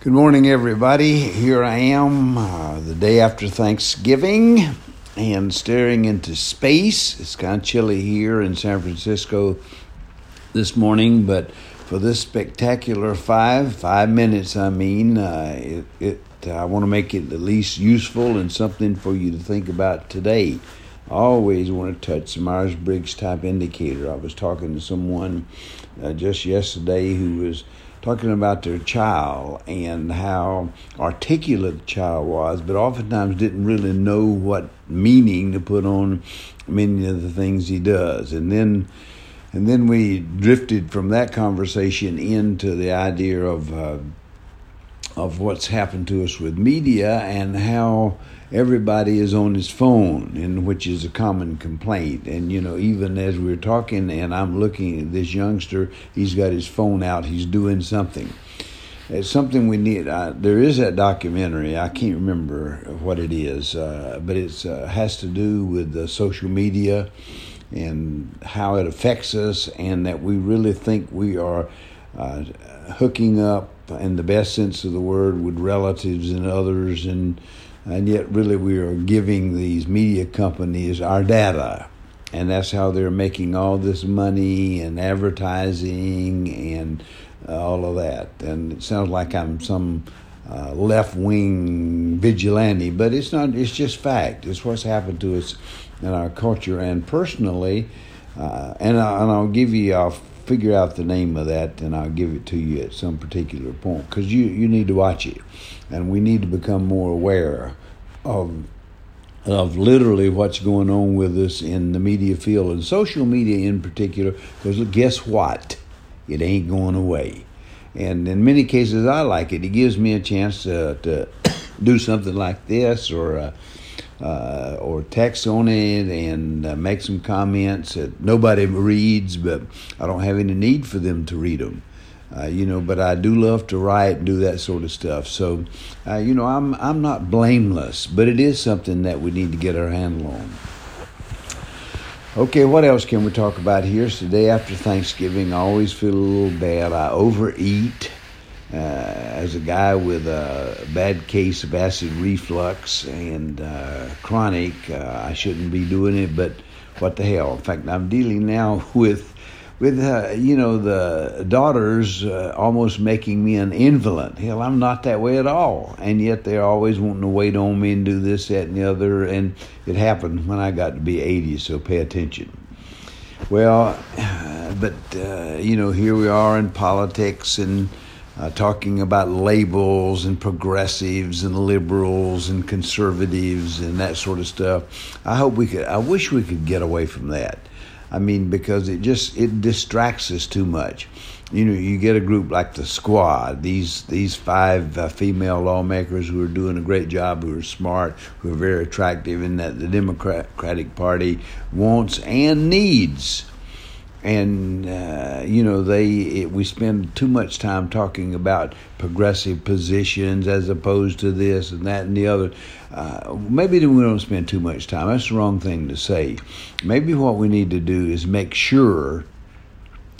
Good morning, everybody. Here I am, uh, the day after Thanksgiving, and staring into space. It's kind of chilly here in San Francisco this morning, but for this spectacular five five minutes, I mean, uh, it, it I want to make it at least useful and something for you to think about today. I always want to touch the Myers Briggs type indicator. I was talking to someone uh, just yesterday who was talking about their child and how articulate the child was, but oftentimes didn't really know what meaning to put on many of the things he does. And then and then we drifted from that conversation into the idea of uh, of what's happened to us with media and how everybody is on his phone, and which is a common complaint. And you know, even as we are talking, and I'm looking at this youngster, he's got his phone out, he's doing something. It's something we need. Uh, there is that documentary. I can't remember what it is, uh, but it uh, has to do with the social media and how it affects us, and that we really think we are uh, hooking up, in the best sense of the word, with relatives and others, and and yet really we are giving these media companies our data. And that's how they're making all this money and advertising and uh, all of that. And it sounds like i'm some uh, left-wing vigilante but it's not it's just fact. It's what's happened to us in our culture and personally. Uh, and, I, and i'll give you i'll figure out the name of that and i'll give it to you at some particular point because you, you need to watch it and we need to become more aware of of literally what's going on with us in the media field and social media in particular. Because guess what? It ain't going away. And in many cases, I like it. It gives me a chance to, to do something like this or. Uh, uh, or text on it and uh, make some comments that nobody reads, but I don't have any need for them to read them. Uh, you know, but I do love to write and do that sort of stuff. So, uh, you know, I'm I'm not blameless, but it is something that we need to get our handle on. Okay, what else can we talk about here? It's the day after Thanksgiving. I always feel a little bad. I overeat. Uh, as a guy with a bad case of acid reflux and uh, chronic, uh, I shouldn't be doing it, but what the hell? In fact, I'm dealing now with with uh, you know the daughters uh, almost making me an invalid. Hell, I'm not that way at all, and yet they're always wanting to wait on me and do this, that, and the other. And it happened when I got to be 80, so pay attention. Well, but uh, you know, here we are in politics and. Uh, talking about labels and progressives and liberals and conservatives and that sort of stuff. I hope we could. I wish we could get away from that. I mean, because it just it distracts us too much. You know, you get a group like the Squad. These these five uh, female lawmakers who are doing a great job, who are smart, who are very attractive, and that the Democratic Party wants and needs and uh, you know they it, we spend too much time talking about progressive positions as opposed to this and that and the other. Uh, maybe we don't spend too much time. That's the wrong thing to say. Maybe what we need to do is make sure,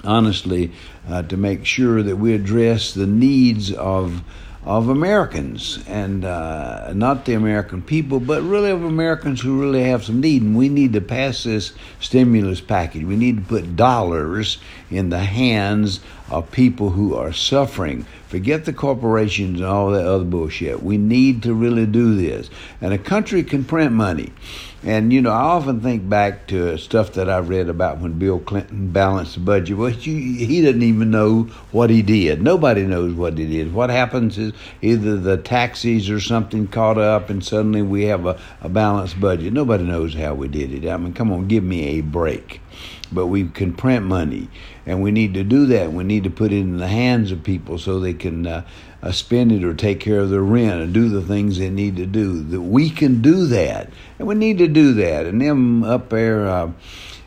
honestly, uh, to make sure that we address the needs of of Americans and uh, not the American people, but really of Americans who really have some need. And we need to pass this stimulus package. We need to put dollars in the hands of people who are suffering. Forget the corporations and all that other bullshit. We need to really do this. And a country can print money. And, you know, I often think back to stuff that I've read about when Bill Clinton balanced the budget. Well, he, he doesn't even know what he did. Nobody knows what he did. What happens is either the taxis or something caught up and suddenly we have a, a balanced budget. Nobody knows how we did it. I mean, come on, give me a break but we can print money, and we need to do that. We need to put it in the hands of people so they can uh, uh, spend it or take care of their rent and do the things they need to do. That we can do that, and we need to do that. And them up there. Uh,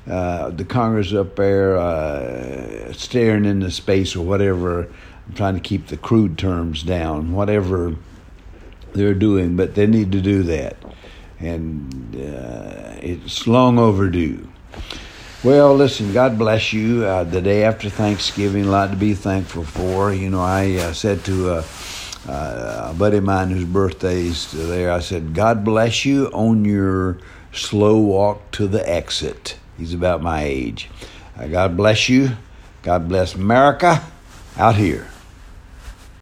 uh, the Congress up there uh, staring into space or whatever. I'm trying to keep the crude terms down, whatever they're doing, but they need to do that. And uh, it's long overdue. Well, listen, God bless you. Uh, the day after Thanksgiving, a lot to be thankful for. You know, I uh, said to uh, uh, a buddy of mine whose birthday is there. I said, God bless you on your slow walk to the exit. He's about my age. Uh, God bless you. God bless America out here.